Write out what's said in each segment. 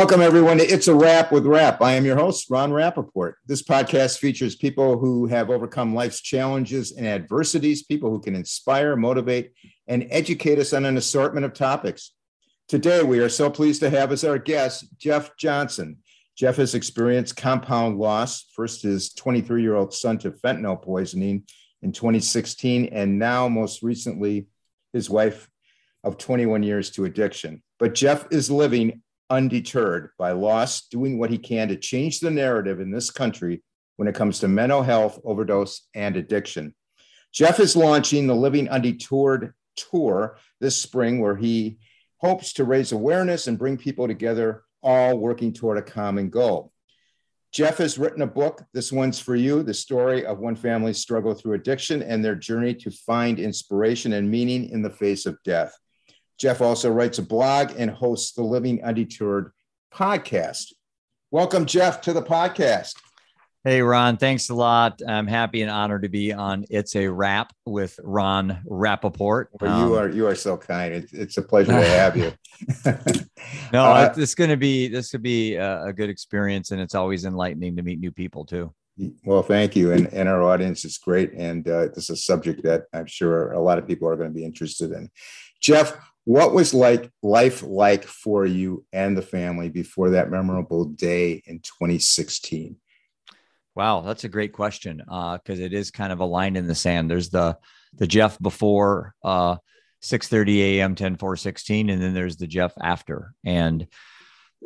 Welcome, everyone, to It's a Wrap with Rap. I am your host, Ron Rappaport. This podcast features people who have overcome life's challenges and adversities, people who can inspire, motivate, and educate us on an assortment of topics. Today, we are so pleased to have as our guest Jeff Johnson. Jeff has experienced compound loss, first his 23 year old son to fentanyl poisoning in 2016, and now, most recently, his wife of 21 years to addiction. But Jeff is living undeterred by loss, doing what he can to change the narrative in this country when it comes to mental health, overdose, and addiction. Jeff is launching the Living Undeterred tour this spring, where he hopes to raise awareness and bring people together, all working toward a common goal. Jeff has written a book, This One's for You, the story of one family's struggle through addiction and their journey to find inspiration and meaning in the face of death. Jeff also writes a blog and hosts the Living Undeterred podcast. Welcome, Jeff, to the podcast. Hey, Ron, thanks a lot. I'm happy and honored to be on It's a Wrap with Ron Rappaport. Well, um, you are you are so kind. It's, it's a pleasure to have you. no, uh, it's going to be this could be a, a, good experience, and it's always enlightening to meet new people too. Well, thank you, and and our audience is great, and uh, this is a subject that I'm sure a lot of people are going to be interested in. Jeff, what was like life like for you and the family before that memorable day in 2016? Wow, that's a great question Uh, because uh, it is kind of a line in the sand. There's the the Jeff before uh, 6:30 a.m. 10 4 16, and then there's the Jeff after. And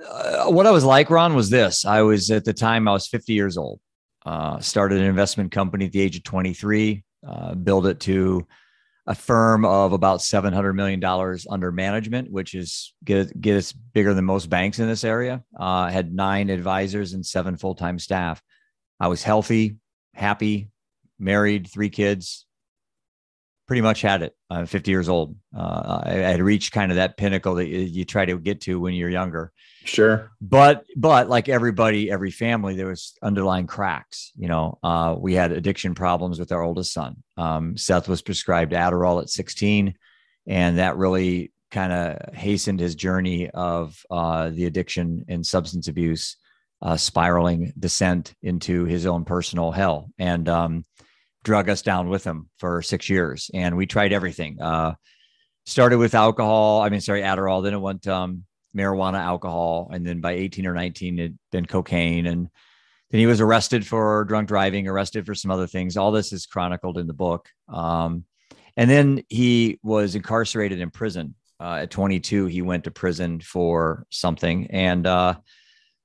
uh, what I was like, Ron, was this: I was at the time I was 50 years old. Uh, started an investment company at the age of 23. Uh, built it to a firm of about $700 million under management, which is get, get us bigger than most banks in this area. Uh, had nine advisors and seven full time staff. I was healthy, happy, married, three kids, pretty much had it. I'm 50 years old. Uh, I, had reached kind of that pinnacle that you, you, try to get to when you're younger. Sure. But but like everybody, every family, there was underlying cracks. You know, uh, we had addiction problems with our oldest son. Um, Seth was prescribed Adderall at 16, and that really kind of hastened his journey of uh, the addiction and substance abuse uh, spiraling descent into his own personal hell. And um, drug us down with him for six years. And we tried everything. Uh, started with alcohol. I mean, sorry, Adderall. Then it went um, marijuana, alcohol, and then by 18 or 19, it then cocaine. And then he was arrested for drunk driving, arrested for some other things. All this is chronicled in the book. Um, and then he was incarcerated in prison. Uh, at 22, he went to prison for something. And uh,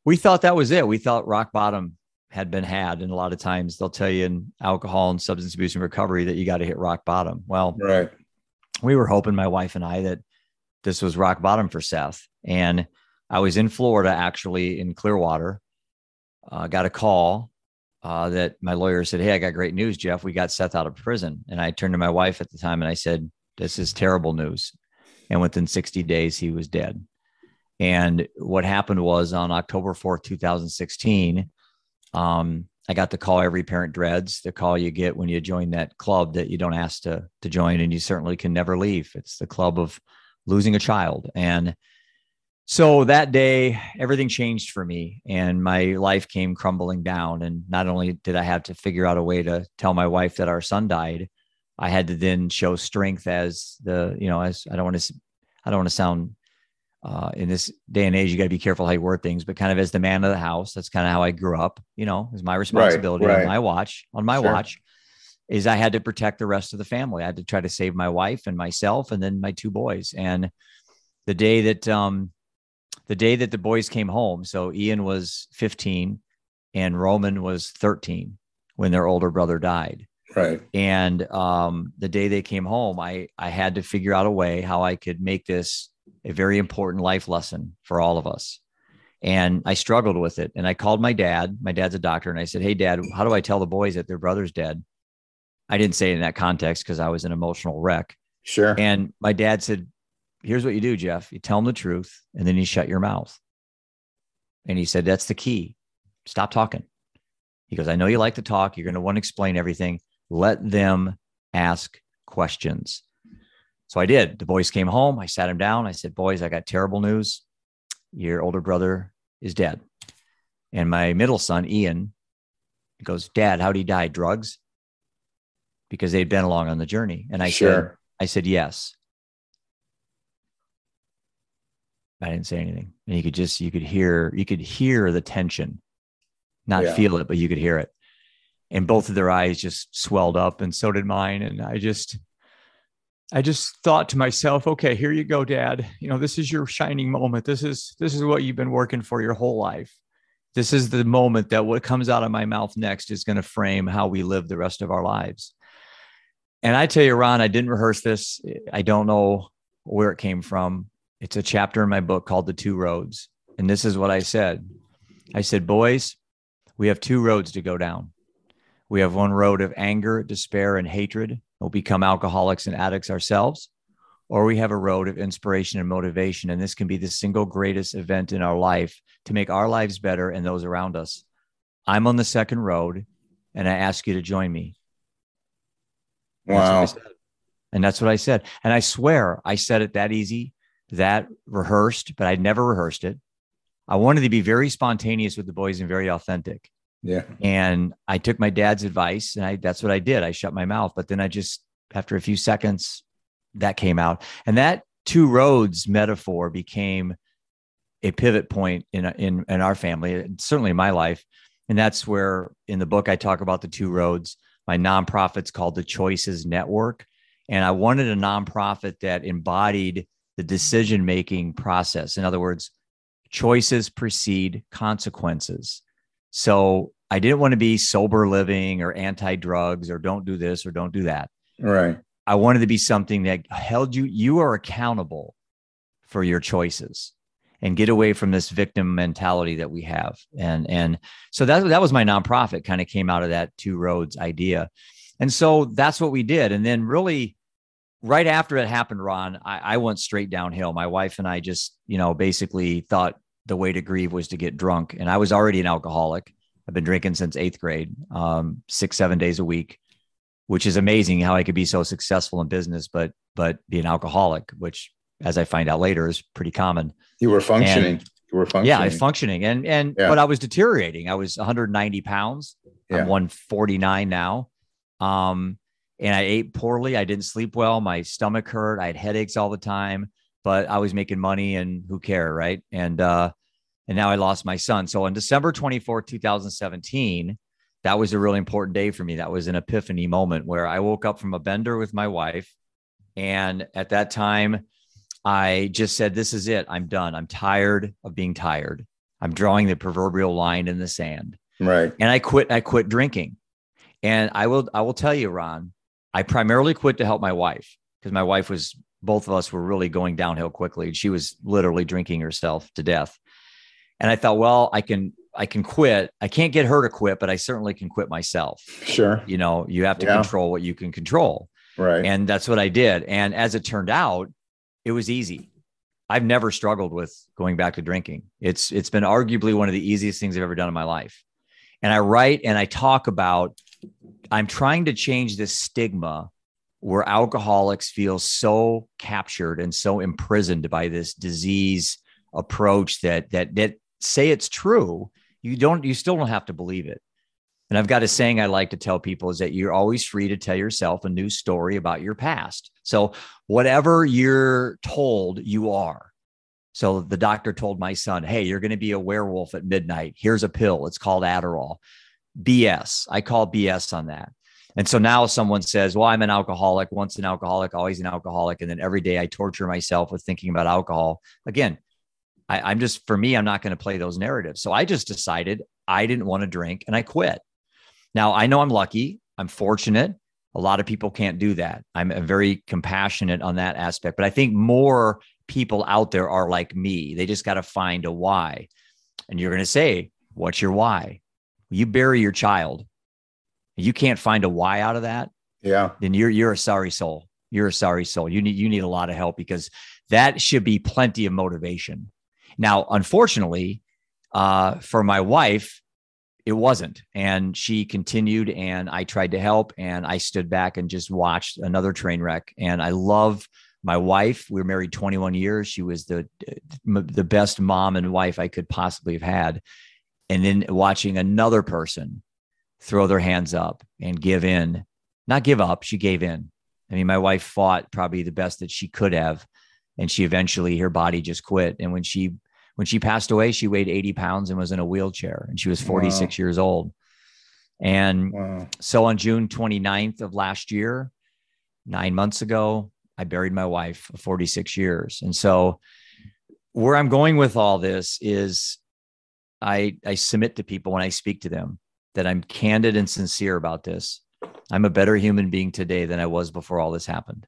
we thought that was it. We thought rock bottom had been had. And a lot of times they'll tell you in alcohol and substance abuse and recovery that you got to hit rock bottom. Well, right. We were hoping, my wife and I, that this was rock bottom for Seth. And I was in Florida, actually in Clearwater. Uh, got a call uh, that my lawyer said, Hey, I got great news, Jeff. We got Seth out of prison. And I turned to my wife at the time and I said, This is terrible news. And within 60 days, he was dead. And what happened was on October 4th, 2016, um, I got the call every parent dreads, the call you get when you join that club that you don't ask to, to join, and you certainly can never leave. It's the club of losing a child. And so that day, everything changed for me, and my life came crumbling down. And not only did I have to figure out a way to tell my wife that our son died, I had to then show strength as the, you know, as I don't want to, I don't want to sound uh, in this day and age, you got to be careful how you word things, but kind of as the man of the house, that's kind of how I grew up. You know, is my responsibility right, right. on my watch, on my sure. watch, is I had to protect the rest of the family. I had to try to save my wife and myself, and then my two boys. And the day that, um, the day that the boys came home, so Ian was 15 and Roman was 13 when their older brother died. Right. And um, the day they came home, I I had to figure out a way how I could make this a very important life lesson for all of us. And I struggled with it. And I called my dad. My dad's a doctor. And I said, Hey, dad, how do I tell the boys that their brother's dead? I didn't say it in that context because I was an emotional wreck. Sure. And my dad said, Here's what you do, Jeff. You tell them the truth and then you shut your mouth. And he said, That's the key. Stop talking. He goes, I know you like to talk. You're going to want to explain everything. Let them ask questions. So I did. The boys came home. I sat them down. I said, Boys, I got terrible news. your older brother is dead. And my middle son, Ian, goes, Dad, how'd he die? Drugs? Because they'd been along on the journey. And I sure. said, I said, yes. I didn't say anything. And you could just, you could hear, you could hear the tension, not yeah. feel it, but you could hear it. And both of their eyes just swelled up and so did mine. And I just, I just thought to myself, okay, here you go, dad. You know, this is your shining moment. This is, this is what you've been working for your whole life. This is the moment that what comes out of my mouth next is going to frame how we live the rest of our lives. And I tell you, Ron, I didn't rehearse this. I don't know where it came from. It's a chapter in my book called The Two Roads. And this is what I said I said, boys, we have two roads to go down. We have one road of anger, despair, and hatred. We'll become alcoholics and addicts ourselves. Or we have a road of inspiration and motivation. And this can be the single greatest event in our life to make our lives better and those around us. I'm on the second road, and I ask you to join me. Wow. That's and that's what I said. And I swear I said it that easy, that rehearsed, but I'd never rehearsed it. I wanted to be very spontaneous with the boys and very authentic. Yeah. And I took my dad's advice and I that's what I did. I shut my mouth, but then I just after a few seconds that came out. And that two roads metaphor became a pivot point in in in our family, certainly in my life. And that's where in the book I talk about the two roads. My nonprofit's called the Choices Network. And I wanted a nonprofit that embodied the decision making process. In other words, choices precede consequences. So I didn't want to be sober living or anti drugs or don't do this or don't do that. Right. I wanted to be something that held you, you are accountable for your choices and get away from this victim mentality that we have. And and so that that was my nonprofit kind of came out of that two roads idea. And so that's what we did. And then really right after it happened, Ron, I, I went straight downhill. My wife and I just, you know, basically thought the way to grieve was to get drunk. And I was already an alcoholic. I've been drinking since eighth grade, um, six, seven days a week, which is amazing how I could be so successful in business, but but be an alcoholic, which as I find out later is pretty common. You were functioning. And, you were functioning. Yeah, I was functioning. And and yeah. but I was deteriorating. I was 190 pounds. Yeah. I'm 149 now. Um, and I ate poorly. I didn't sleep well. My stomach hurt. I had headaches all the time, but I was making money and who care, right? And uh, and now I lost my son. So on December 24, 2017, that was a really important day for me. That was an epiphany moment where I woke up from a bender with my wife. And at that time, I just said, This is it. I'm done. I'm tired of being tired. I'm drawing the proverbial line in the sand. Right. And I quit, I quit drinking. And I will, I will tell you, Ron, I primarily quit to help my wife because my wife was both of us were really going downhill quickly. And She was literally drinking herself to death. And I thought, well, I can I can quit. I can't get her to quit, but I certainly can quit myself. Sure. You know, you have to yeah. control what you can control. Right. And that's what I did. And as it turned out, it was easy. I've never struggled with going back to drinking. It's it's been arguably one of the easiest things I've ever done in my life. And I write and I talk about I'm trying to change this stigma where alcoholics feel so captured and so imprisoned by this disease approach that that that say it's true, you don't you still don't have to believe it. And I've got a saying I like to tell people is that you're always free to tell yourself a new story about your past. So whatever you're told, you are. So the doctor told my son, "Hey, you're going to be a werewolf at midnight. Here's a pill. It's called Adderall." BS. I call BS on that. And so now someone says, Well, I'm an alcoholic, once an alcoholic, always an alcoholic. And then every day I torture myself with thinking about alcohol. Again, I, am just, for me, I'm not going to play those narratives. So I just decided I didn't want to drink and I quit. Now I know I'm lucky. I'm fortunate. A lot of people can't do that. I'm very compassionate on that aspect, but I think more people out there are like me. They just got to find a why. And you're going to say, What's your why? You bury your child. You can't find a why out of that. Yeah. Then you're you're a sorry soul. You're a sorry soul. You need you need a lot of help because that should be plenty of motivation. Now, unfortunately, uh, for my wife, it wasn't. And she continued, and I tried to help, and I stood back and just watched another train wreck. And I love my wife, we were married 21 years. She was the the best mom and wife I could possibly have had. And then watching another person throw their hands up and give in, not give up, she gave in. I mean, my wife fought probably the best that she could have, and she eventually her body just quit. And when she when she passed away, she weighed 80 pounds and was in a wheelchair, and she was 46 wow. years old. And wow. so on June 29th of last year, nine months ago, I buried my wife of 46 years. And so where I'm going with all this is I, I submit to people when I speak to them that I'm candid and sincere about this. I'm a better human being today than I was before all this happened.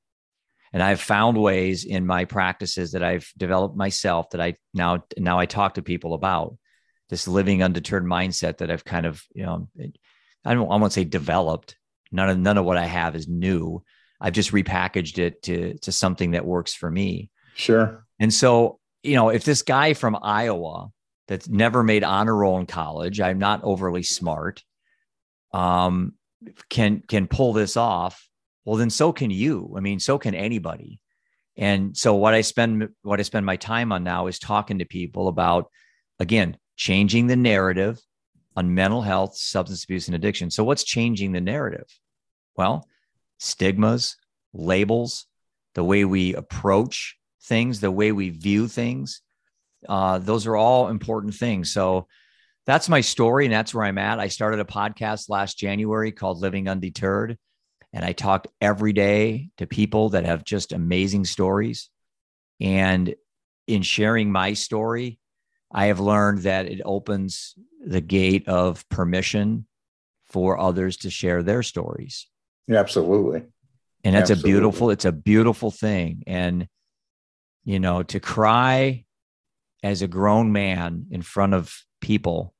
And I've found ways in my practices that I've developed myself that I now now I talk to people about this living undeterred mindset that I've kind of, you know, I don't I won't say developed. None of none of what I have is new. I've just repackaged it to to something that works for me. Sure. And so, you know, if this guy from Iowa that's never made honor roll in college, I'm not overly smart, um, can can pull this off, well, then so can you. I mean, so can anybody. And so what I spend what I spend my time on now is talking to people about again, changing the narrative on mental health, substance abuse, and addiction. So, what's changing the narrative? Well, stigmas, labels, the way we approach things, the way we view things. Uh, those are all important things. So, that's my story, and that's where I'm at. I started a podcast last January called Living Undeterred, and I talked every day to people that have just amazing stories. And in sharing my story, I have learned that it opens the gate of permission for others to share their stories. Yeah, absolutely. And that's absolutely. a beautiful, it's a beautiful thing. And, you know, to cry as a grown man in front of people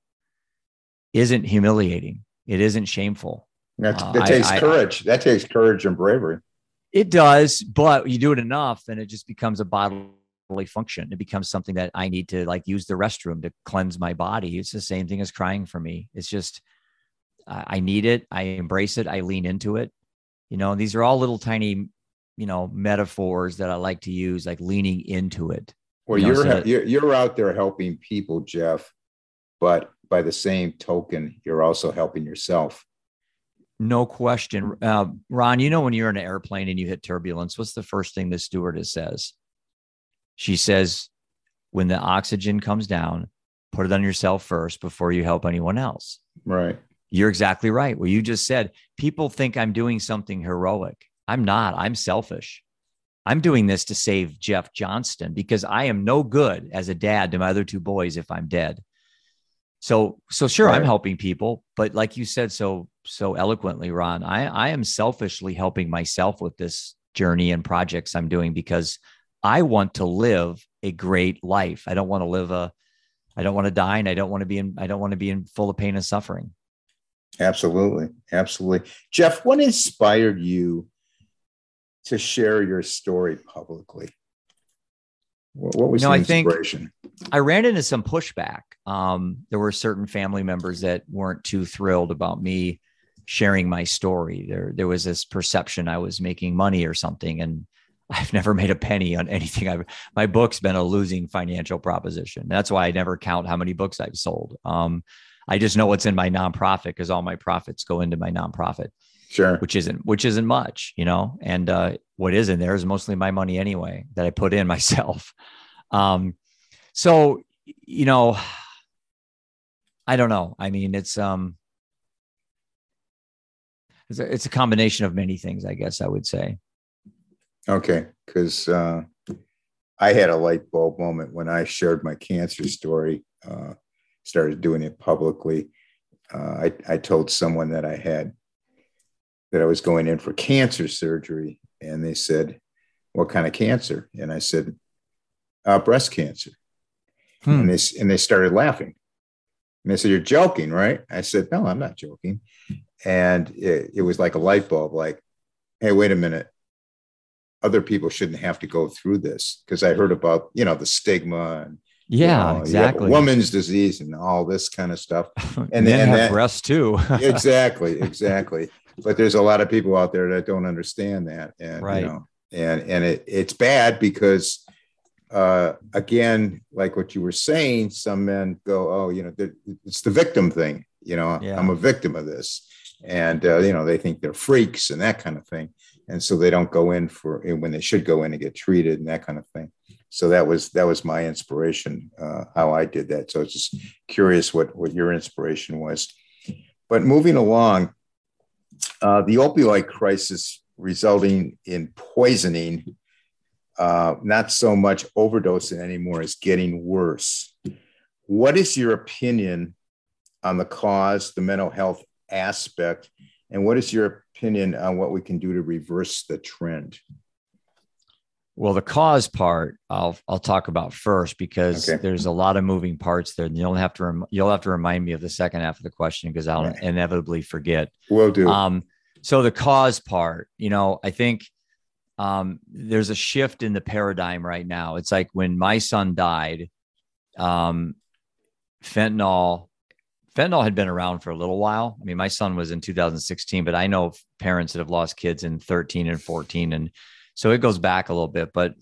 isn't humiliating. It isn't shameful. That, uh, that takes I, courage. I, that takes courage and bravery. It does, but you do it enough and it just becomes a bodily function. It becomes something that I need to like use the restroom to cleanse my body. It's the same thing as crying for me. It's just, I need it. I embrace it. I lean into it. You know, these are all little tiny, you know, metaphors that I like to use, like leaning into it. Well, you are so you're out there helping people, Jeff, but by the same token, you're also helping yourself. No question. Uh, Ron, you know, when you're in an airplane and you hit turbulence, what's the first thing the stewardess says? She says, when the oxygen comes down, put it on yourself first before you help anyone else. Right. You're exactly right. Well, you just said people think I'm doing something heroic. I'm not. I'm selfish. I'm doing this to save Jeff Johnston because I am no good as a dad to my other two boys if I'm dead. So, so sure, right. I'm helping people, but like you said so so eloquently, Ron, I I am selfishly helping myself with this journey and projects I'm doing because I want to live a great life. I don't want to live a, I don't want to die and I don't want to be in, I don't want to be in full of pain and suffering. Absolutely. Absolutely. Jeff, what inspired you to share your story publicly? What was you know, the inspiration? I think I ran into some pushback. Um, there were certain family members that weren't too thrilled about me sharing my story. There, there was this perception I was making money or something, and I've never made a penny on anything. I've my book's been a losing financial proposition. That's why I never count how many books I've sold. Um, I just know what's in my nonprofit because all my profits go into my nonprofit. Sure. Which isn't which isn't much, you know. And uh, what is in there is mostly my money anyway that I put in myself. Um, so you know, I don't know. I mean, it's um, it's a, it's a combination of many things, I guess I would say. Okay, because uh, I had a light bulb moment when I shared my cancer story. Uh, started doing it publicly. Uh, I, I told someone that I had that I was going in for cancer surgery, and they said, "What kind of cancer?" And I said, uh, "Breast cancer." Hmm. And they and they started laughing. And they said, "You're joking, right?" I said, "No, I'm not joking." And it, it was like a light bulb, like, "Hey, wait a minute other people shouldn't have to go through this because I heard about you know the stigma and yeah, you know, exactly woman's disease and all this kind of stuff. And then have that, breasts too. exactly, exactly. But there's a lot of people out there that don't understand that, and right. you know, and and it, it's bad because uh, again, like what you were saying, some men go, "Oh, you know, it's the victim thing." You know, yeah. I'm a victim of this, and uh, you know, they think they're freaks and that kind of thing, and so they don't go in for when they should go in and get treated and that kind of thing. So that was that was my inspiration, uh, how I did that. So it's just curious what what your inspiration was. But moving along, uh, the opioid crisis resulting in poisoning uh, not so much overdosing anymore, is getting worse. What is your opinion on the cause, the mental health aspect, and what is your opinion on what we can do to reverse the trend? Well, the cause part I'll I'll talk about first because okay. there's a lot of moving parts there. and You'll have to rem- you'll have to remind me of the second half of the question because I'll right. inevitably forget. Will do. Um, so the cause part, you know, I think um, there's a shift in the paradigm right now. It's like when my son died, um, fentanyl fentanyl had been around for a little while. I mean, my son was in 2016, but I know parents that have lost kids in 13 and 14, and so it goes back a little bit. But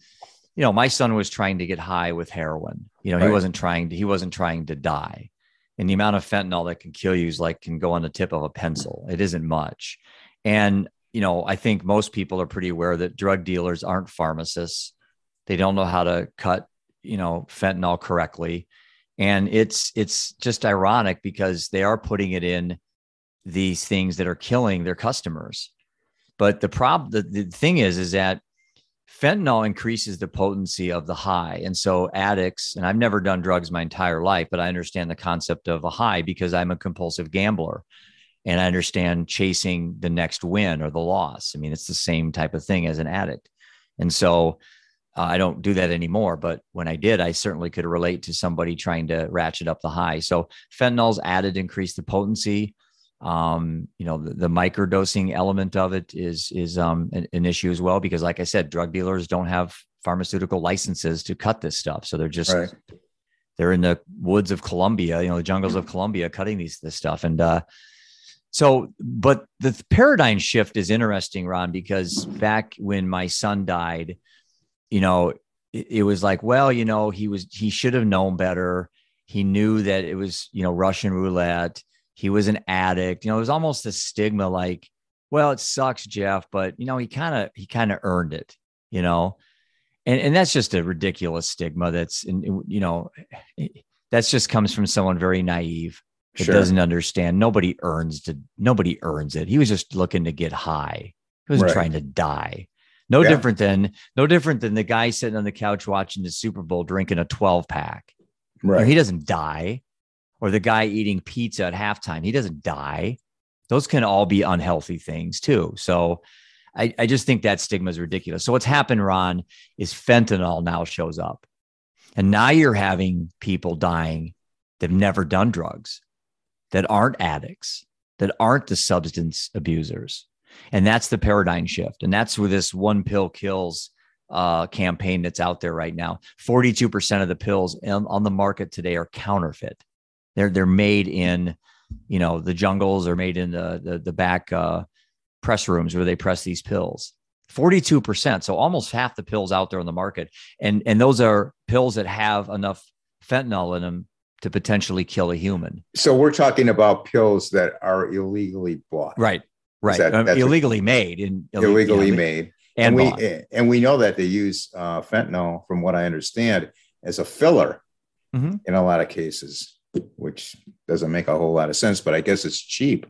you know, my son was trying to get high with heroin. You know, right. he wasn't trying to he wasn't trying to die. And the amount of fentanyl that can kill you is like can go on the tip of a pencil. It isn't much. And you know, I think most people are pretty aware that drug dealers aren't pharmacists. They don't know how to cut, you know, fentanyl correctly. And it's it's just ironic because they are putting it in these things that are killing their customers. But the problem the, the thing is is that fentanyl increases the potency of the high. And so addicts, and I've never done drugs my entire life, but I understand the concept of a high because I'm a compulsive gambler and I understand chasing the next win or the loss. I mean, it's the same type of thing as an addict. And so uh, I don't do that anymore. But when I did, I certainly could relate to somebody trying to ratchet up the high. So fentanyl's added, increase the potency. Um, you know, the, the microdosing element of it is is um, an, an, issue as well because, like I said, drug dealers don't have pharmaceutical licenses to cut this stuff, so they're just right. they're in the woods of Colombia, you know, the jungles of Colombia, cutting these this stuff, and uh, so, but the paradigm shift is interesting, Ron, because back when my son died, you know, it, it, was like, well, you know, he was, he should have known better. He knew that it was, you know, Russian roulette. He was an addict. You know, it was almost a stigma like, well, it sucks, Jeff, but, you know, he kind of, he kind of earned it, you know? And, and that's just a ridiculous stigma that's, you know, that's just comes from someone very naive that sure. doesn't understand. Nobody earns to nobody earns it. He was just looking to get high. He wasn't right. trying to die. No yeah. different than no different than the guy sitting on the couch watching the Super Bowl drinking a 12 pack. Right. he doesn't die. Or the guy eating pizza at halftime. He doesn't die. Those can all be unhealthy things too. So I, I just think that stigma is ridiculous. So what's happened, Ron, is fentanyl now shows up. And now you're having people dying that've never done drugs that aren't addicts, that aren't the substance abusers. And that's the paradigm shift. And that's where this one pill kills uh, campaign that's out there right now. 42% of the pills on the market today are counterfeit. They're, they're made in, you know, the jungles or made in the, the, the back uh, press rooms where they press these pills. 42%. So almost half the pills out there on the market. And, and those are pills that have enough fentanyl in them to potentially kill a human. So we're talking about pills that are illegally bought. Right. Right. That, um, illegally made and illegally know, made. And, and we and we know that they use uh, fentanyl, from what I understand, as a filler mm-hmm. in a lot of cases, which doesn't make a whole lot of sense. But I guess it's cheap,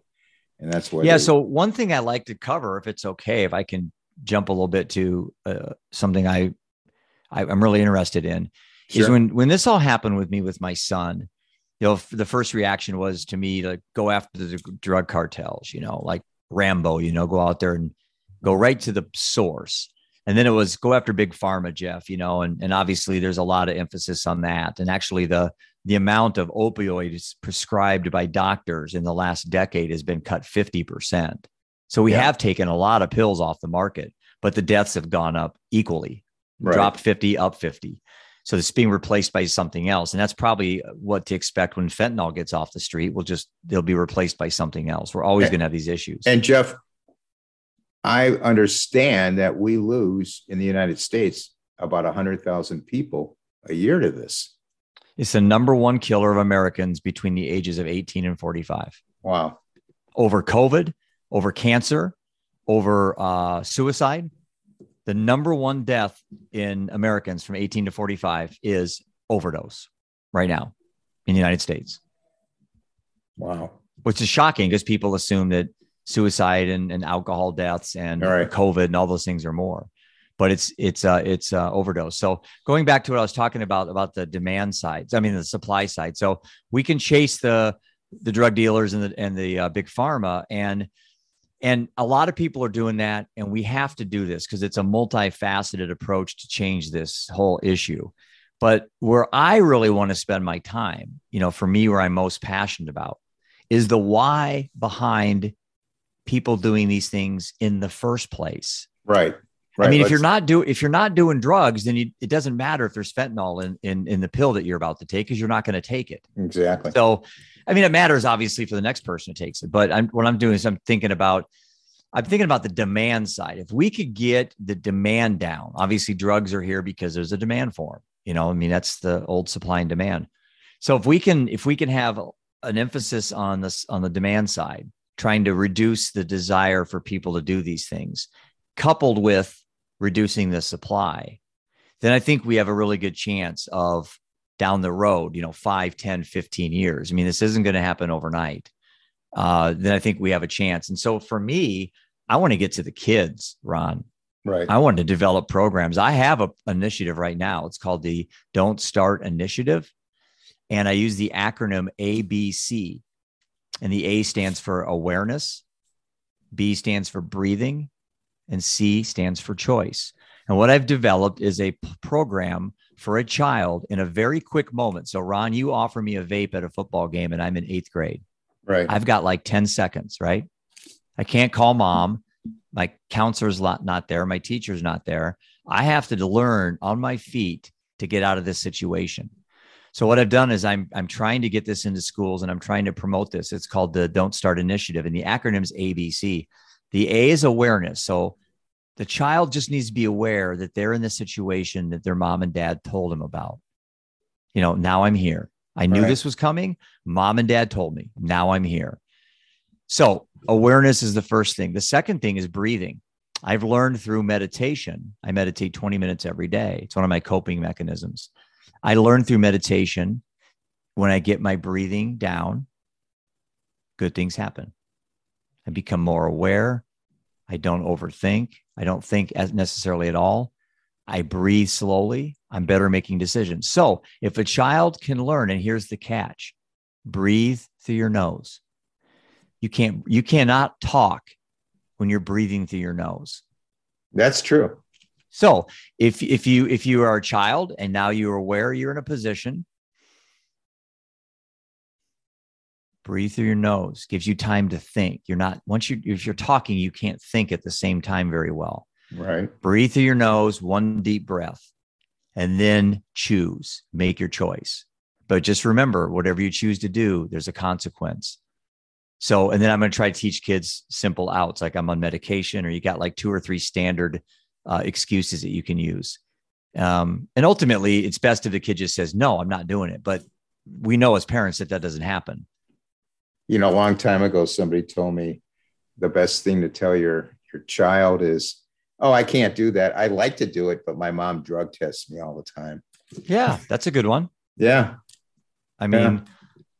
and that's what. Yeah. They, so one thing I like to cover, if it's okay, if I can jump a little bit to uh, something I, I I'm really interested in, sure. is when when this all happened with me with my son you know the first reaction was to me to go after the drug cartels you know like rambo you know go out there and go right to the source and then it was go after big pharma jeff you know and, and obviously there's a lot of emphasis on that and actually the the amount of opioids prescribed by doctors in the last decade has been cut 50% so we yeah. have taken a lot of pills off the market but the deaths have gone up equally right. dropped 50 up 50 so it's being replaced by something else. And that's probably what to expect when fentanyl gets off the street. We'll just, they'll be replaced by something else. We're always going to have these issues. And Jeff, I understand that we lose in the United States about 100,000 people a year to this. It's the number one killer of Americans between the ages of 18 and 45. Wow. Over COVID, over cancer, over uh, suicide. The number one death in Americans from 18 to 45 is overdose right now in the United States. Wow. Which is shocking because people assume that suicide and, and alcohol deaths and right. COVID and all those things are more. But it's it's uh, it's uh, overdose. So going back to what I was talking about about the demand side, I mean the supply side. So we can chase the the drug dealers and the and the uh, big pharma and and a lot of people are doing that and we have to do this because it's a multifaceted approach to change this whole issue but where i really want to spend my time you know for me where i'm most passionate about is the why behind people doing these things in the first place right Right. I mean, if you're not doing if you're not doing drugs, then you, it doesn't matter if there's fentanyl in in, in the pill that you're about to take because you're not going to take it. Exactly. So, I mean, it matters obviously for the next person who takes it. But I'm, what I'm doing is I'm thinking about I'm thinking about the demand side. If we could get the demand down, obviously drugs are here because there's a demand for them. You know, I mean, that's the old supply and demand. So if we can if we can have an emphasis on this on the demand side, trying to reduce the desire for people to do these things, coupled with reducing the supply, then I think we have a really good chance of down the road, you know, 5, 10, 15 years. I mean, this isn't going to happen overnight. Uh, then I think we have a chance. And so for me, I want to get to the kids, Ron. Right. I want to develop programs. I have an initiative right now. It's called the Don't Start Initiative. And I use the acronym ABC. And the A stands for awareness, B stands for breathing, and C stands for choice. And what I've developed is a program for a child in a very quick moment. So, Ron, you offer me a vape at a football game and I'm in eighth grade. Right. I've got like 10 seconds, right? I can't call mom. My counselor's not there. My teacher's not there. I have to learn on my feet to get out of this situation. So what I've done is I'm I'm trying to get this into schools and I'm trying to promote this. It's called the Don't Start Initiative and the acronym is ABC. The A is awareness. So the child just needs to be aware that they're in the situation that their mom and dad told them about. You know, now I'm here. I knew right. this was coming. Mom and dad told me. Now I'm here. So, awareness is the first thing. The second thing is breathing. I've learned through meditation. I meditate 20 minutes every day. It's one of my coping mechanisms. I learned through meditation when I get my breathing down, good things happen. I become more aware. I don't overthink. I don't think as necessarily at all. I breathe slowly. I'm better making decisions. So if a child can learn, and here's the catch breathe through your nose. You can't, you cannot talk when you're breathing through your nose. That's true. So if if you if you are a child and now you're aware you're in a position, breathe through your nose gives you time to think. You're not once you if you're talking, you can't think at the same time very well. Right. Breathe through your nose, one deep breath, and then choose, make your choice. But just remember, whatever you choose to do, there's a consequence. So, and then I'm going to try to teach kids simple outs, like I'm on medication, or you got like two or three standard uh, excuses that you can use. Um, and ultimately, it's best if the kid just says, "No, I'm not doing it." But we know as parents that that doesn't happen. You know, a long time ago, somebody told me the best thing to tell your your child is oh, I can't do that. I like to do it, but my mom drug tests me all the time. Yeah, that's a good one. Yeah. I mean, yeah.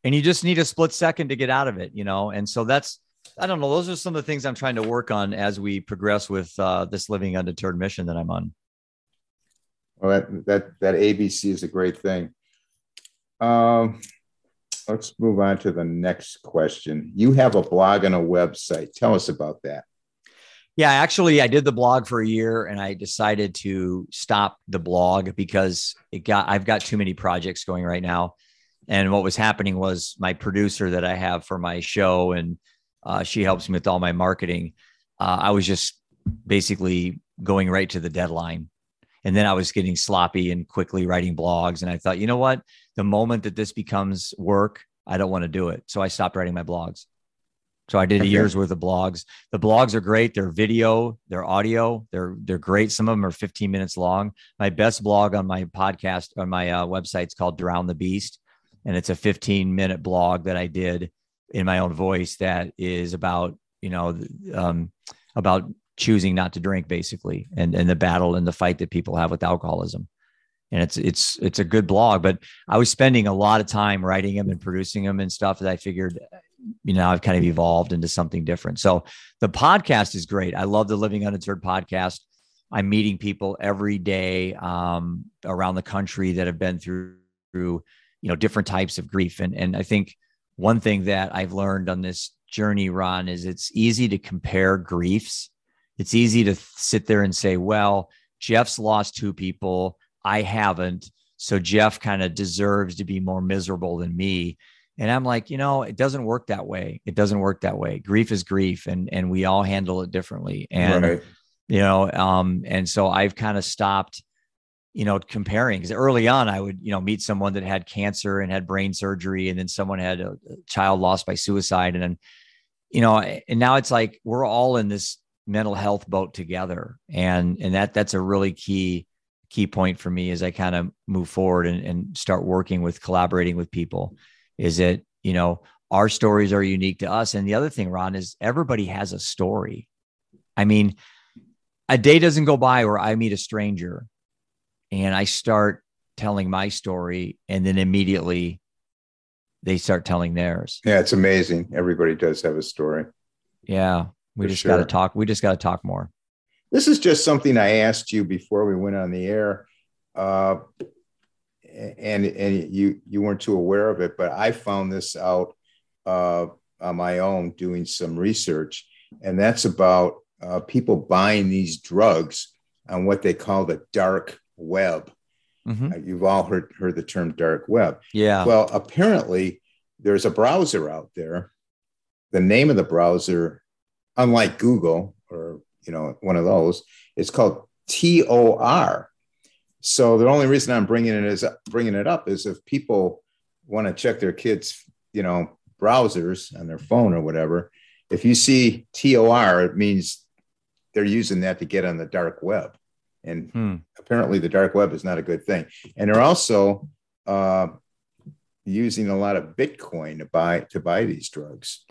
and you just need a split second to get out of it, you know? And so that's, I don't know. Those are some of the things I'm trying to work on as we progress with uh, this living undeterred mission that I'm on. Well, that, that, that ABC is a great thing. Um, let's move on to the next question. You have a blog and a website. Tell us about that. Yeah, actually, I did the blog for a year and I decided to stop the blog because it got I've got too many projects going right now. And what was happening was my producer that I have for my show, and uh, she helps me with all my marketing. Uh, I was just basically going right to the deadline. And then I was getting sloppy and quickly writing blogs. And I thought, you know what? The moment that this becomes work, I don't want to do it. So I stopped writing my blogs. So I did a year's worth of blogs. The blogs are great. They're video, they're audio, they're they're great. Some of them are 15 minutes long. My best blog on my podcast on my uh, website is called Drown the Beast, and it's a 15 minute blog that I did in my own voice that is about you know um, about choosing not to drink basically and and the battle and the fight that people have with alcoholism and it's it's it's a good blog but i was spending a lot of time writing them and producing them and stuff that i figured you know i've kind of evolved into something different. So the podcast is great. I love the living undeterred podcast. I'm meeting people every day um, around the country that have been through through you know different types of grief. And and i think one thing that i've learned on this journey ron is it's easy to compare griefs. It's easy to sit there and say well jeff's lost two people I haven't. So Jeff kind of deserves to be more miserable than me. And I'm like, you know, it doesn't work that way. It doesn't work that way. Grief is grief and and we all handle it differently. And right. you know, um, and so I've kind of stopped, you know, comparing because early on I would, you know, meet someone that had cancer and had brain surgery, and then someone had a, a child lost by suicide. And then, you know, and now it's like we're all in this mental health boat together. And and that that's a really key key point for me as I kind of move forward and, and start working with collaborating with people is that, you know, our stories are unique to us. And the other thing, Ron, is everybody has a story. I mean, a day doesn't go by where I meet a stranger and I start telling my story and then immediately they start telling theirs. Yeah, it's amazing. Everybody does have a story. Yeah. We For just got to talk. We just got to talk more. This is just something I asked you before we went on the air, uh, and and you you weren't too aware of it, but I found this out uh, on my own doing some research, and that's about uh, people buying these drugs on what they call the dark web. Mhm. Uh, You've all heard heard the term dark web. Yeah. Well, apparently there's a browser out there. The name of the browser, unlike Google or you know one of those, it's called Tor. So the only reason I'm bringing it is bringing it up is if people want to check their kids, you know, browsers on their phone or whatever. If you see Tor, it means they're using that to get on the dark web, and Hmm. apparently the dark web is not a good thing. And they're also uh, using a lot of Bitcoin to buy to buy these drugs.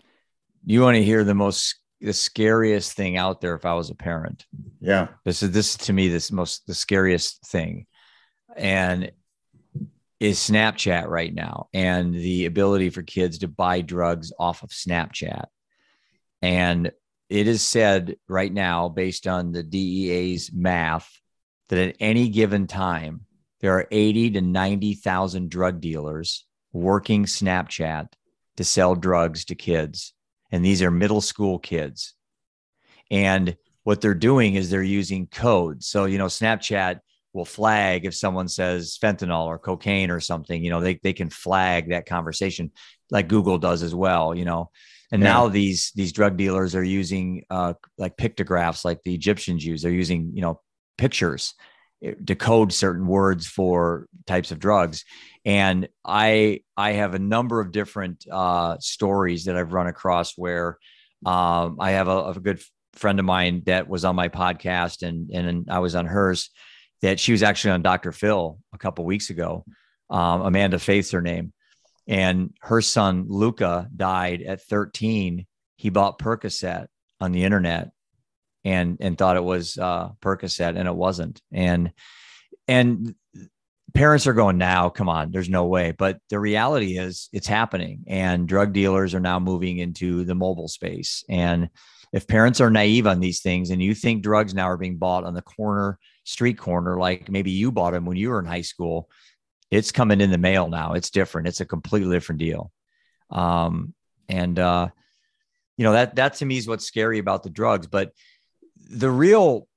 You want to hear the most the scariest thing out there if I was a parent. Yeah, This is this to me this most the scariest thing. And is Snapchat right now and the ability for kids to buy drugs off of Snapchat. And it is said right now, based on the DEA's math, that at any given time, there are 80 to 90,000 drug dealers working Snapchat to sell drugs to kids. And these are middle school kids. And what they're doing is they're using code. So, you know, Snapchat will flag if someone says fentanyl or cocaine or something, you know, they, they can flag that conversation like Google does as well, you know. And Yeah. now these these drug dealers are using uh, like pictographs like the Egyptians use. They're using, you know, pictures to certain words for types of drugs. And I I have a number of different uh, stories that I've run across where um, I have a, a good friend of mine that was on my podcast and and I was on hers that she was actually on Dr. Phil a couple weeks ago. Um, Amanda Faith's her name. And her son Luca died at 13. He bought Percocet on the internet and and thought it was uh Percocet and it wasn't. And and parents are going now, come on, there's no way. But the reality is it's happening. And drug dealers are now moving into the mobile space. And if parents are naive on these things and you think drugs now are being bought on the corner, street corner, like maybe you bought them when you were in high school, it's coming in the mail now. It's different. It's a completely different deal. Um, and uh, you know, that that to me is what's scary about the drugs. But the real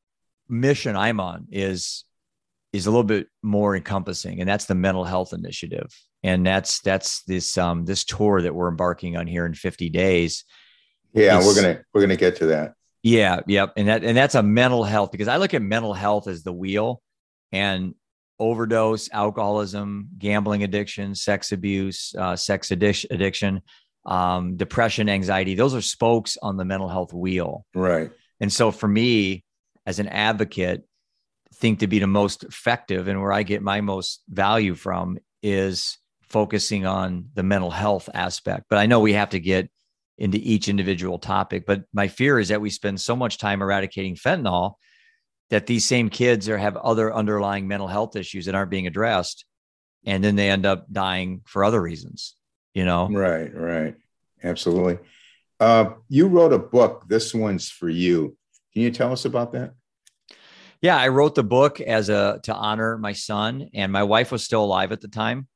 mission I'm on is is a little bit more encompassing, and that's the mental health initiative. And that's that's this um this tour that we're embarking on here in 50 days. yeah, It's- we're gonna we're gonna get to that. Yeah, yep. And that and that's a mental health because I look at mental health as the wheel and overdose, alcoholism, gambling addiction, sex abuse, uh, sex addic- addiction. um, depression, anxiety. Those are spokes on the mental health wheel. Right. And so for me, as an advocate, think to be the most effective and where I get my most value from is focusing on the mental health aspect. But I know we have to get into each individual topic. But my fear is that we spend so much time eradicating fentanyl that these same kids are have other underlying mental health issues that aren't being addressed. And then they end up dying for other reasons, you know? Right, right. Absolutely. Uh, you wrote a book. This one's for you. Can you tell us about that? Yeah, I wrote the book as a to honor my son, and my wife was still alive at the time.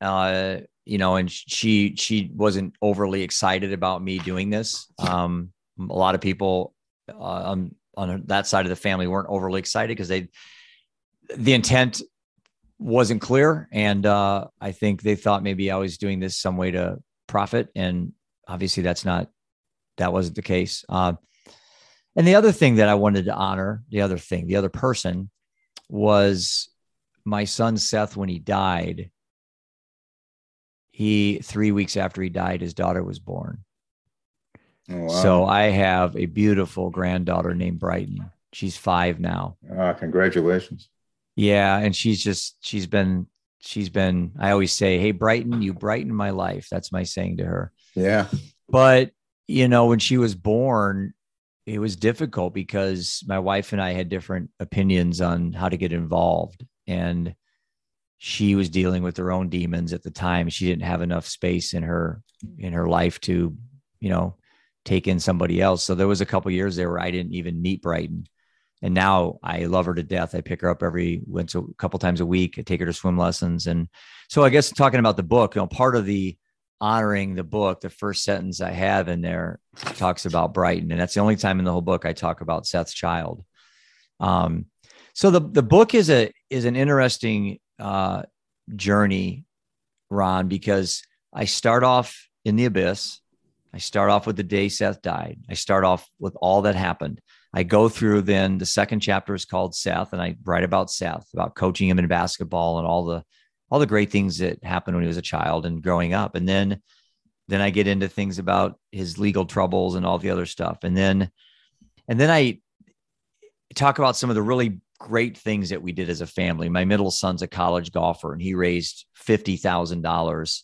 Uh, you know, and she she wasn't overly excited about me doing this. Um, a lot of people uh, on on that side of the family weren't overly excited because they the intent wasn't clear, and uh, I think they thought maybe I was doing this some way to profit, and obviously that's not that wasn't the case. Uh, and the other thing that I wanted to honor, the other thing, the other person was my son Seth when he died. He, three weeks after he died, his daughter was born. Oh, wow. So I have a beautiful granddaughter named Brighton. She's five now. Ah, congratulations. Yeah. And she's just, she's been, she's been, I always say, Hey, Brighton, you brighten my life. That's my saying to her. Yeah. But, you know, when she was born, it was difficult because my wife and I had different opinions on how to get involved. And she was dealing with her own demons at the time. She didn't have enough space in her in her life to, you know, take in somebody else. So there was a couple years there where I didn't even meet Brighton. And now I love her to death. I pick her up every once a couple times a week. I take her to swim lessons. And so I guess talking about the book, you know, part of the honoring the book, the first sentence I have in there talks about Brighton, and that's the only time in the whole book I talk about Seth's child. Um, so the the book is a is an interesting uh, journey, Ron, because I start off in the abyss. I start off with the day Seth died. I start off with all that happened. I go through then the second chapter is called Seth, and I write about Seth, about coaching him in basketball and all the all the great things that happened when he was a child and growing up. And then then I get into things about his legal troubles and all the other stuff. And then and then I talk about some of the really great things that we did as a family. My middle son's a college golfer and he raised $50,000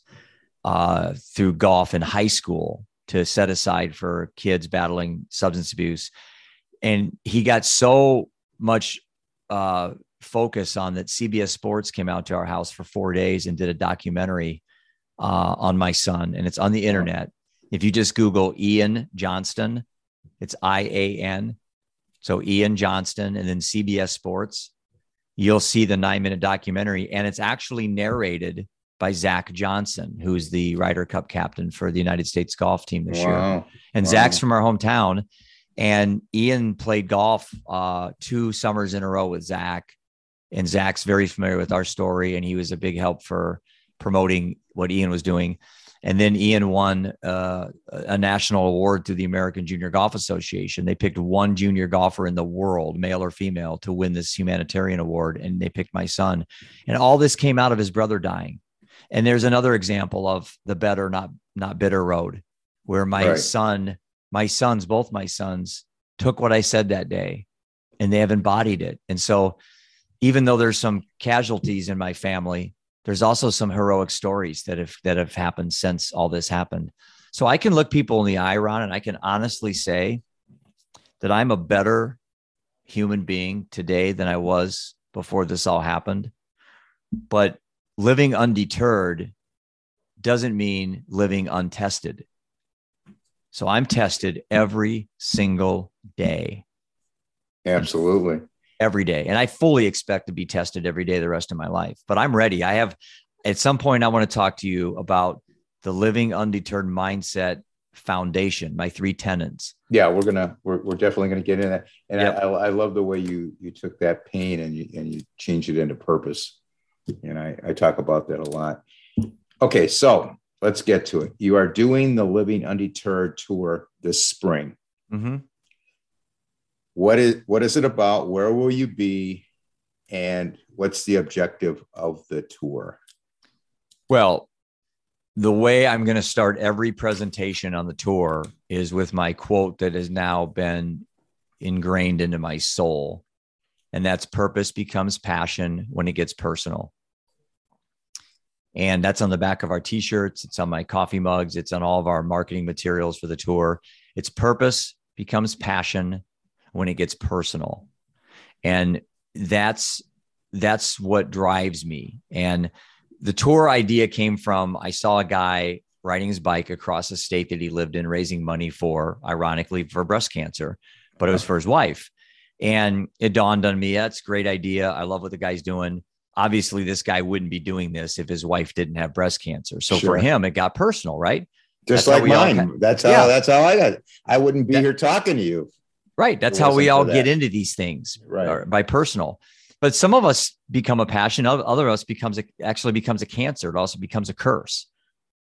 uh, through golf in high school to set aside for kids battling substance abuse. And he got so much uh, focus on that CBS Sports came out to our house for four days and did a documentary uh, on my son, and it's on the internet. If you just Google Ian Johnston, it's I A N. So Ian Johnston and then CBS Sports, you'll see the nine minute documentary, and it's actually narrated by Zach Johnson, who's the Ryder Cup captain for the United States golf team this wow. year. And wow. Zach's from our hometown. And Ian played golf uh, two summers in a row with Zach and Zach's very familiar with our story, and he was a big help for promoting what Ian was doing. And then Ian won uh, a national award through the American Junior Golf Association. They picked one junior golfer in the world, male or female, to win this humanitarian award, and they picked my son. And all this came out of his brother dying. And there's another example of the better, not not bitter road, where my right. son, my sons, both my sons, took what I said that day, and they have embodied it. And so even though there's some casualties in my family, there's also some heroic stories that have that have happened since all this happened. So I can look people in the eye, Ron, and I can honestly say that I'm a better human being today than I was before this all happened. But living undeterred doesn't mean living untested. So I'm tested every single day. Absolutely every day. And I fully expect to be tested every day the rest of my life. But I'm ready. I have at some point I want to talk to you about the living undeterred mindset foundation, my three tenants. Yeah, we're gonna we're, we're definitely gonna get in that. And yep. I, I love the way you you took that pain and you and you changed it into purpose. And I, I talk about that a lot. Okay, so let's get to it. You are doing the Living Undeterred tour this spring. Mm-hmm what is what is it about where will you be and what's the objective of the tour well the way I'm going to start every presentation on the tour is with my quote that has now been ingrained into my soul. And that's purpose becomes passion when it gets personal. And that's on the back of our t shirts. It's on my coffee mugs. It's on all of our marketing materials for the tour. It's purpose becomes passion when it gets personal. And that's that's what drives me. And the tour idea came from I saw a guy riding his bike across a state that he lived in, raising money for, ironically, for breast cancer, but it was for his wife. And it dawned on me that's a great idea. I love what the guy's doing. Obviously, this guy wouldn't be doing this if his wife didn't have breast cancer. So sure. for him, it got personal, right? Just that's like mine. that's how yeah. that's how I got. It. I wouldn't be that, here talking to you. Right. That's how we all get into these things. Right. By personal but some of us become a passion other of us becomes a, actually becomes a cancer it also becomes a curse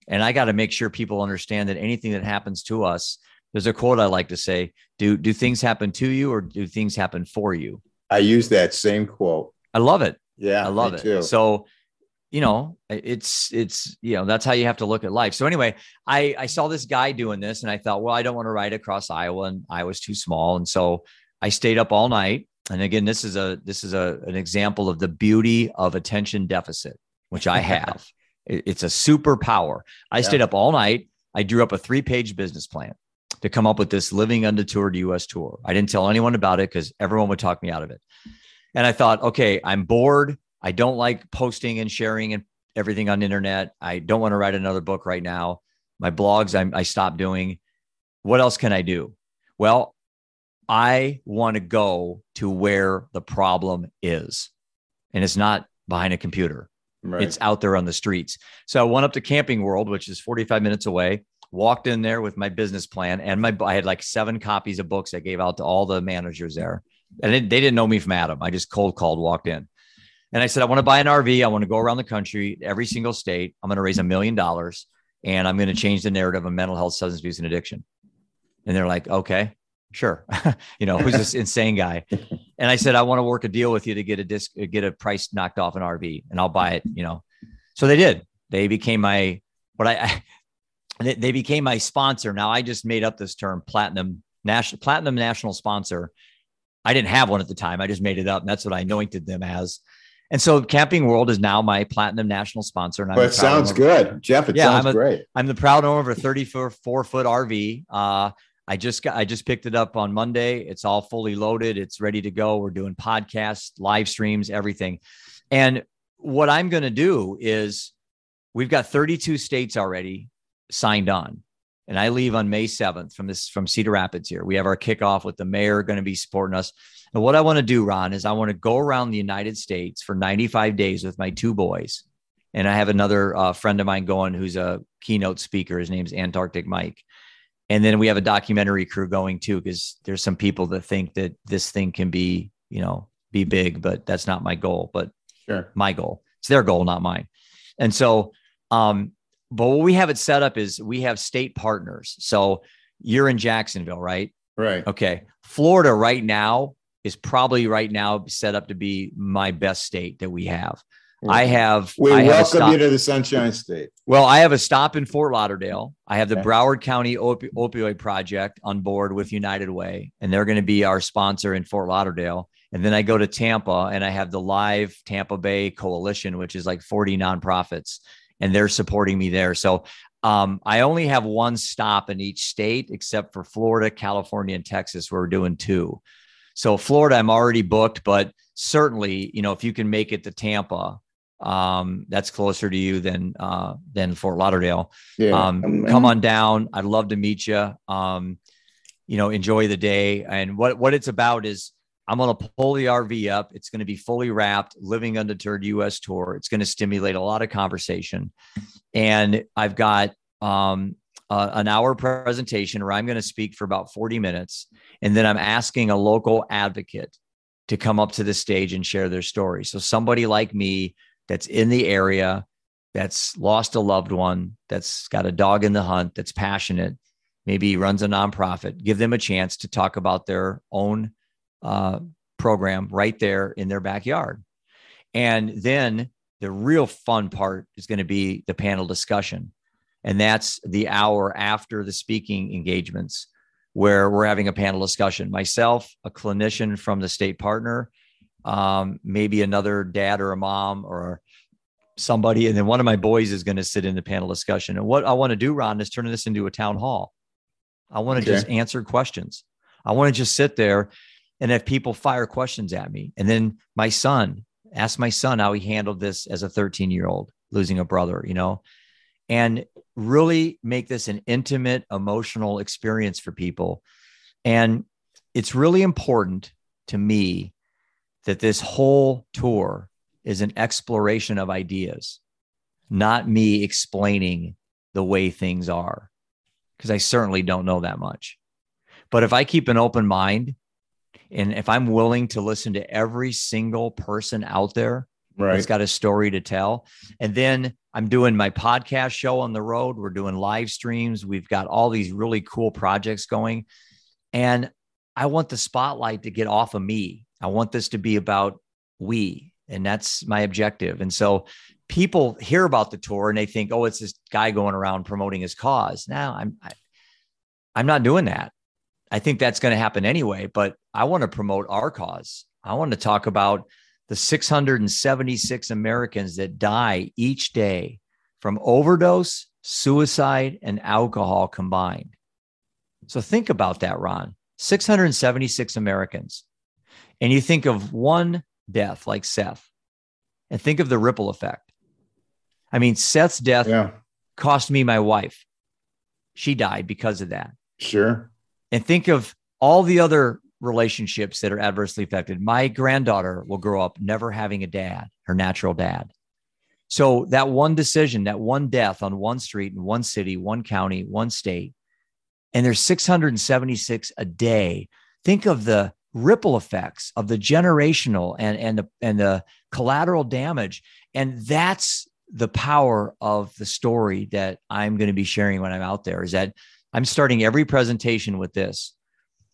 and i got to make sure people understand that anything that happens to us there's a quote i like to say do do things happen to you or do things happen for you i use that same quote i love it yeah i love it too. so you know it's it's you know that's how you have to look at life. So anyway i i saw this guy doing this and i thought well i don't want to ride across iowa and iowa's too small. And so i stayed up all night. And again this is a this is a an example of the beauty of attention deficit which i have. It's a superpower. I yeah. stayed up all night. I drew up a three page business plan to come up with this living undetoured us tour. I didn't tell anyone about it because everyone would talk me out of it. And i thought okay i'm bored i don't like posting and sharing and everything on the internet i don't want to write another book right now my blogs I'm, i stopped doing what else can i do well I want to go to where the problem is. And it's not behind a computer. Right. It's out there on the streets. So I went up to Camping World, which is 45 minutes away, walked in there with my business plan and my I had like seven copies of books I gave out to all the managers there. And it, they didn't know me from Adam. I just cold called, walked in. And I said, I want to buy an RV. I want to go around the country, every single state. I'm going to raise a million dollars and I'm going to change the narrative of mental health, substance abuse, and addiction. And they're like, okay sure. you know, who's this insane guy? And I said, I want to work a deal with you to get a disc, uh, get a price knocked off an RV and I'll buy it, you know. So they did. They became my, what I, I they became my sponsor. Now I just made up this term platinum national platinum national sponsor. I didn't have one at the time. I just made it up. And that's what I anointed them as. And so Camping World is now my platinum national sponsor. And I'm it sounds good, Jeff. It yeah, sounds I'm a, great. I'm the proud owner of a 34 foot RV. Uh, I just got I just picked it up on Monday. It's all fully loaded. It's ready to go. We're doing podcasts, live streams, everything. And what I'm going to do is we've got 32 states already signed on. And I leave on May 7th from this from Cedar Rapids here. We have our kickoff with the mayor going to be supporting us. And what I want to do, Ron, is I want to go around the United States for 95 days with my two boys. And I have another uh, friend of mine going who's a keynote speaker. His name's Antarctic Mike. And then we have a documentary crew going too because there's some people that think that this thing can be you know be big but that's not my goal but sure. my goal. It's their goal not mine. And so um but what we have it set up is we have state partners. So you're in jacksonville right? Right. Okay. Florida right now is probably right now set up to be my best state that we have I have. We I welcome have you to the Sunshine State. Well, I have a stop in Fort Lauderdale. I have the okay. Broward County Opi- Opioid Project on board with United Way, and they're going to be our sponsor in Fort Lauderdale. And then I go to Tampa, and I have the Live Tampa Bay Coalition, which is like 40 nonprofits, and they're supporting me there. So um, I only have one stop in each state, except for Florida, California, and Texas, where we're doing two. So Florida, I'm already booked, but certainly, you know, if you can make it to Tampa, um, that's closer to you than uh, than Fort Lauderdale. Yeah. Um, come on down. I'd love to meet you. Um, you know, enjoy the day. And what what it's about is I'm going to pull the RV up. It's going to be fully wrapped, living undeterred U.S. tour. It's going to stimulate a lot of conversation, and I've got um, uh, an hour presentation where I'm going to speak for about 40 minutes, and then I'm asking a local advocate to come up to the stage and share their story. So somebody like me that's in the area, that's lost a loved one, that's got a dog in the hunt, that's passionate, maybe runs a nonprofit, give them a chance to talk about their own uh, program right there in their backyard. And then the real fun part is going to be the panel discussion. And that's the hour after the speaking engagements where we're having a panel discussion. Myself, a clinician from the state partner, um, maybe another dad or a mom or somebody. And then one of my boys is going to sit in the panel discussion. And what I want to do, Ron, is turn this into a town hall. I want to okay. just answer questions. I want to just sit there and have people fire questions at me. And then my son, ask my son how he handled this as a 13 year old losing a brother, you know, and really make this an intimate, emotional experience for people. And it's really important to me that this whole tour is an exploration of ideas, not me explaining the way things are, because I certainly don't know that much. But if I keep an open mind and if I'm willing to listen to every single person out there right. that's got a story to tell, and then I'm doing my podcast show on the road, we're doing live streams, we've got all these really cool projects going. And I want the spotlight to get off of me. I want this to be about we and that's my objective. And so people hear about the tour and they think, oh, it's this guy going around promoting his cause. Now I'm I, am i am not doing that. I think that's going to happen anyway, but I want to promote our cause. I want to talk about the 676 Americans that die each day from overdose, suicide, and alcohol combined. So think about that, Ron. 676 Americans. And you think of one death like Seth and think of the ripple effect. I mean, Seth's death yeah. cost me my wife. She died because of that. Sure. And think of all the other relationships that are adversely affected. My granddaughter will grow up never having a dad, her natural dad. So that one decision, that one death on one street in one city, one county, one state, and there's 676 a day. Think of the ripple effects of the generational and and the and the collateral damage and that's the power of the story that I'm going to be sharing when I'm out there is that I'm starting every presentation with this.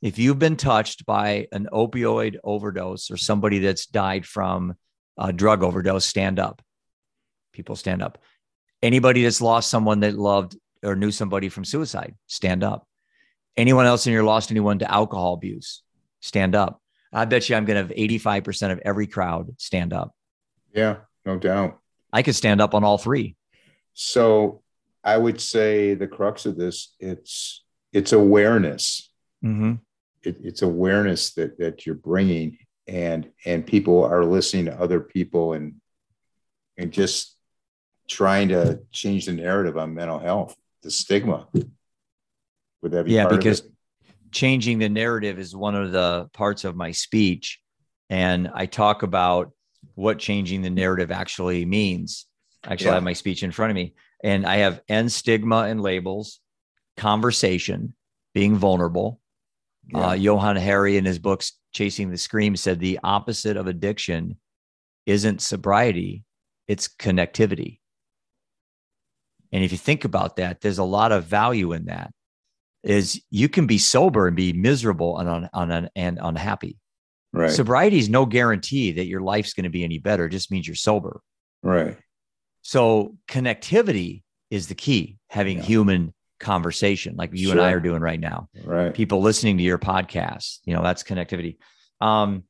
If you've been touched by an opioid overdose or somebody that's died from a drug overdose, stand up. People stand up. Anybody that's lost someone that loved or knew somebody from suicide, stand up. Anyone else in your lost anyone to alcohol abuse, stand up. I bet you I'm going to have 85% of every crowd stand up. Yeah, no doubt. I could stand up on all three. So I would say the crux of this, it's, it's awareness. Mm-hmm. It, it's awareness that, that you're bringing and, and people are listening to other people and, and just trying to change the narrative on mental health, the stigma. Would that be yeah, because changing the narrative is one of the parts of my speech. And I talk about what changing the narrative actually means. Actually, yeah. I have my speech in front of me, and I have end stigma and labels, conversation, being vulnerable. Yeah. Uh, Johann Hari, in his books, Chasing the Scream, said the opposite of addiction isn't sobriety, it's connectivity. And if you think about that, there's a lot of value in that is you can be sober and be miserable and on, on, and unhappy. Right. Sobriety is no guarantee that your life's going to be any better. It just means you're sober. Right. So connectivity is the key. Having yeah. human conversation, like you sure. and I are doing right now. Right. People listening to your podcast. You know, that's connectivity. Um,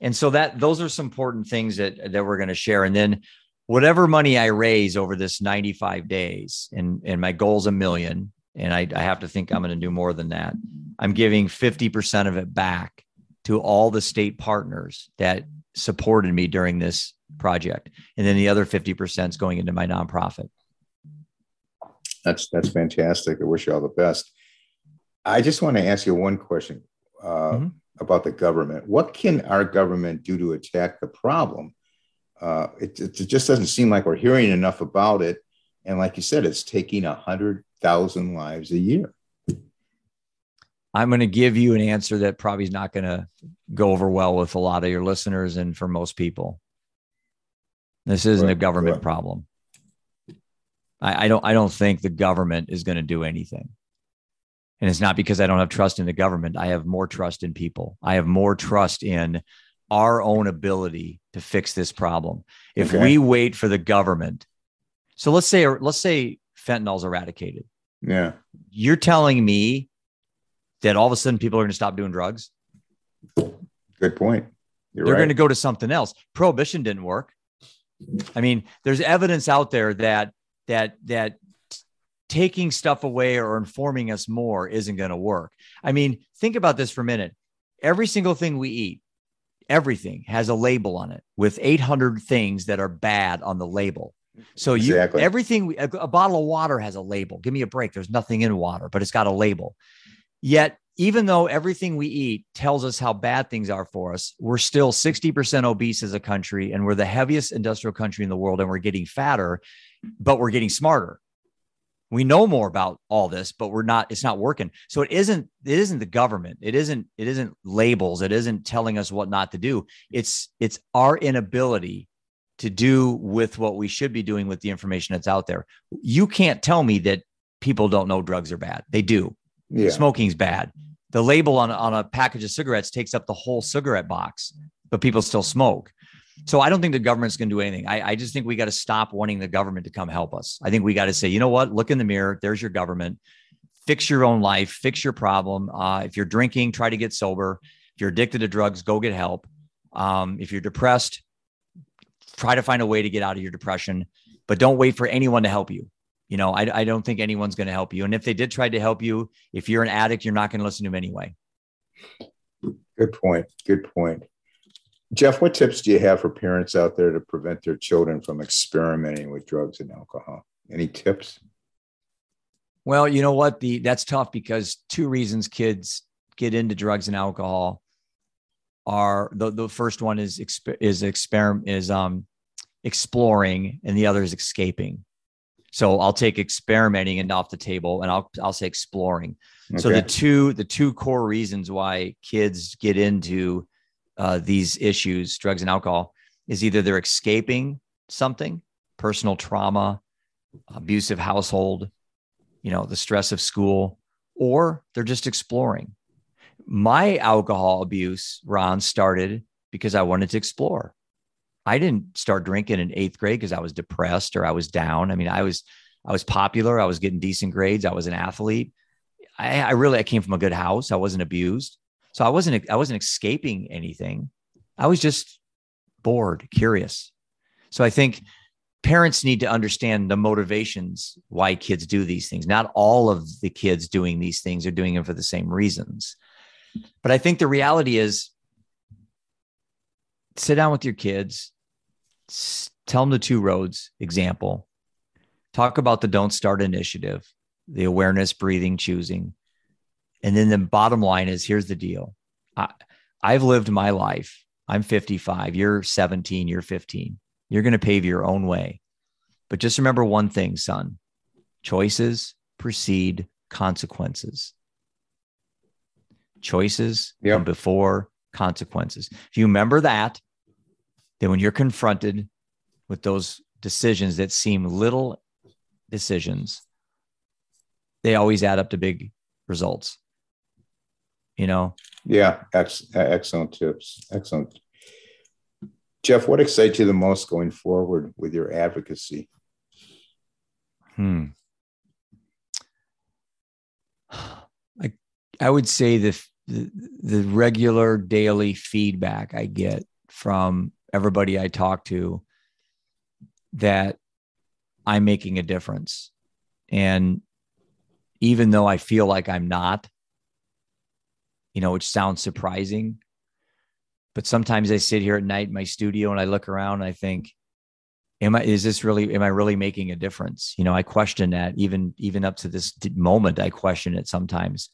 and so that those are some important things that that we're going to share. And then whatever money I raise over this 95 days, and and my goal is a million and I, I have to think I'm going to do more than that. I'm giving 50% of it back to all the state partners that supported me during this project. And then the other 50% is going into my nonprofit. That's that's fantastic. I wish you all the best. I just want to ask you one question uh, mm-hmm. about the government. What can our government do to attack the problem? Uh, it, it, just doesn't seem like we're hearing enough about it. And like you said, it's taking a hundred thousand lives a year? I'm going to give you an answer that probably is not going to go over well with a lot of your listeners and for most people. This isn't a government problem. I, I, don't. I don't think the government is going to do anything, and it's not because I don't have trust in the government. I have more trust in people. I have more trust in our own ability to fix this problem. If okay. we wait for the government, so let's say let's say fentanyl's eradicated. Yeah. You're telling me that all of a sudden people are going to stop doing drugs? Good point. You're They're right. going to go to something else. Prohibition didn't work. I mean, there's evidence out there that that that taking stuff away or informing us more isn't going to work. I mean, think about this for a minute. Every single thing we eat, everything has a label on it with 800 things that are bad on the label. So you exactly. everything a, a bottle of water has a label. Give me a break. There's nothing in water, but it's got a label. Yet even though everything we eat tells us how bad things are for us, we're still 60% obese as a country and we're the heaviest industrial country in the world and we're getting fatter, but we're getting smarter. We know more about all this, but we're not, it's not working. So it isn't, it isn't the government. It isn't, it isn't labels. It isn't telling us what not to do. It's, it's our inability to do with what we should be doing with the information that's out there. You can't tell me that people don't know drugs are bad. They do. Yeah. Smoking's bad. The label on, on a package of cigarettes takes up the whole cigarette box, but people still smoke. So I don't think the government's going to do anything. I, I just think we got to stop wanting the government to come help us. I think we got to say, you know what? Look in the mirror. There's your government. Fix your own life. Fix your problem. Uh, if you're drinking, try to get sober. If you're addicted to drugs, go get help. Um, if you're depressed, try to find a way to get out of your depression, but don't wait for anyone to help you you know, I, I don't think anyone's going to help you. And if they did try to help you, if you're an addict, you're not going to listen to them anyway. Good point. Good point. Jeff, what tips do you have for parents out there to prevent their children from experimenting with drugs and alcohol? Any tips? Well, you know what? The that's tough because two reasons kids get into drugs and alcohol are the, the first one is is experiment is um exploring and the other is escaping. So I'll take experimenting and off the table and I'll I'll say exploring. Okay. So the two the two core reasons why kids get into uh, these issues, drugs and alcohol, is either they're escaping something, personal trauma, abusive household, you know, the stress of school, or they're just exploring. My alcohol abuse, Ron, started because I wanted to explore. I didn't start drinking in eighth grade because I was depressed or I was down. I mean, I was I was popular. I was getting decent grades. I was an athlete. I, I really I came from a good house. I wasn't abused, so I wasn't I wasn't escaping anything. I was just bored, curious. So I think parents need to understand the motivations why kids do these things. Not all of the kids doing these things are doing them for the same reasons. But I think the reality is sit down with your kids, tell them the two roads example. Talk about the Don't Start initiative, the awareness, breathing, choosing. And then the bottom line is here's the deal I, I've lived my life. I'm 55. You're 17. You're 15. You're going to pave your own way. But just remember one thing, son choices precede consequences. Choices yep. come before consequences. If you remember that, then when you're confronted with those decisions that seem little decisions, they always add up to big results. You know? Yeah, ex- excellent tips. Excellent. Jeff, what excites you the most going forward with your advocacy? Hmm. I I would say the, the the regular daily feedback I get from everybody I talk to that I'm making a difference. And even though I feel like I'm not, you know, which sounds surprising, but sometimes I sit here at night in my studio and I look around and I think, am I, is this really, am I really making a difference? You know, I question that even, even up to this moment, I question it sometimes.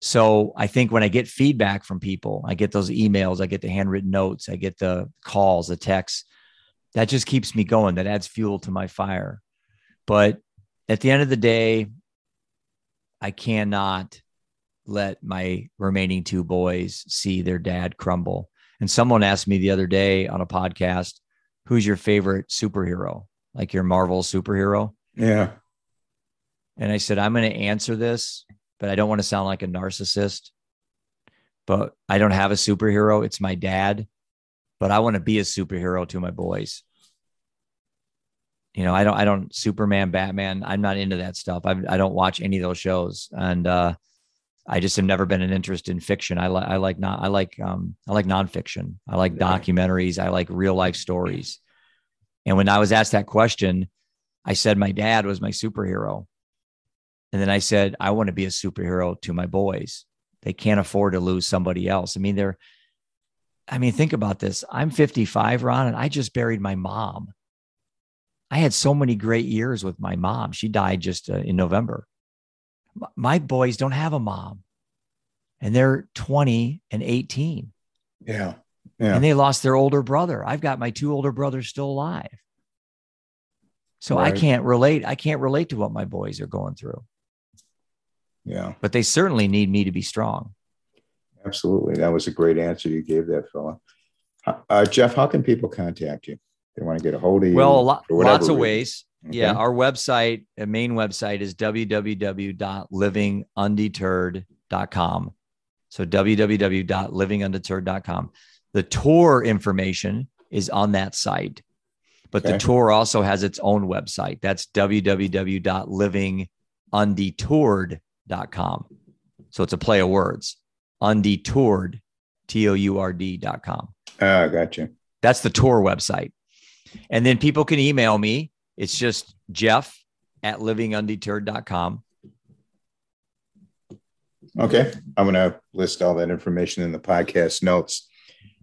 So I think when I get feedback from people, I get those emails, I get the handwritten notes, I get the calls, the texts. That just keeps me going. That adds fuel to my fire. But at the end of the day, I cannot let my remaining two boys see their dad crumble. And someone asked me the other day on a podcast, who's your favorite superhero? Like your Marvel superhero? Yeah. And I said, I'm going to answer this but I don't want to sound like a narcissist. But I don't have a superhero. It's my dad. But I want to be a superhero to my boys. you know, I don't, I don't Superman, Batman. I'm not into that stuff. I, I don't watch any of those shows, and uh, I just have never been an interest in fiction. I like, I like not, I like, um, I like nonfiction. I like documentaries. I like real life stories. And when I was asked that question, I said my dad was my superhero, and then I said I want to be a superhero to my boys. They can't afford to lose somebody else. I mean, they're, I mean, think about this. I'm 55, Ron, and I just buried my mom. I had so many great years with my mom. She died just uh, in November. My boys don't have a mom, and they're 20 and 18. Yeah. Yeah. And they lost their older brother. I've got my two older brothers still alive. So right. I can't relate. I can't relate to what my boys are going through. Yeah. But they certainly need me to be strong. Absolutely. That was a great answer you gave that fella. Uh, Jeff, how can people contact you? They want to get a hold of you. Well, lo- lots of ways. Okay. Yeah. Our website, a main website is www.livingundeterred.com. So www.livingundeterred.com. The tour information is on that site, but okay. the tour also has its own website. That's www.livingundetoured.com. So it's a play of words. Undetoured, T O U R D.com. Ah, uh, gotcha. That's the tour website. And then people can email me. It's just Jeff at livingundeterred.com. Okay. I'm going to list all that information in the podcast notes.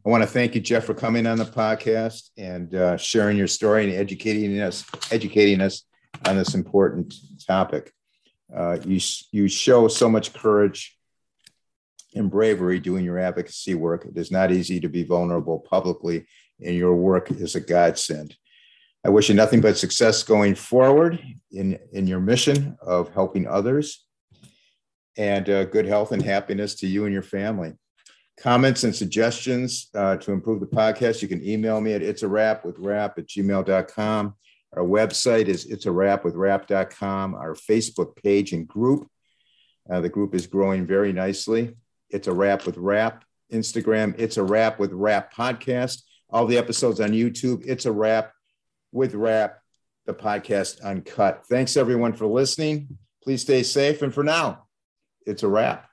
I want to thank you, Jeff, for coming on the podcast and uh, sharing your story and educating us, educating us on this important topic. Uh, you, you show so much courage and bravery doing your advocacy work. It is not easy to be vulnerable publicly and your work is a godsend. I wish you nothing but success going forward in, in your mission of helping others and uh, good health and happiness to you and your family. Comments and suggestions uh, to improve the podcast, you can email me at it's a wrap with rap at gmail.com. Our website is it's a wrap with rap.com. Our Facebook page and group, uh, the group is growing very nicely. It's a wrap with rap. Instagram, it's a wrap with rap podcast all the episodes on YouTube. It's a wrap with Rap, the podcast uncut. Thanks everyone for listening. Please stay safe. And for now, it's a wrap.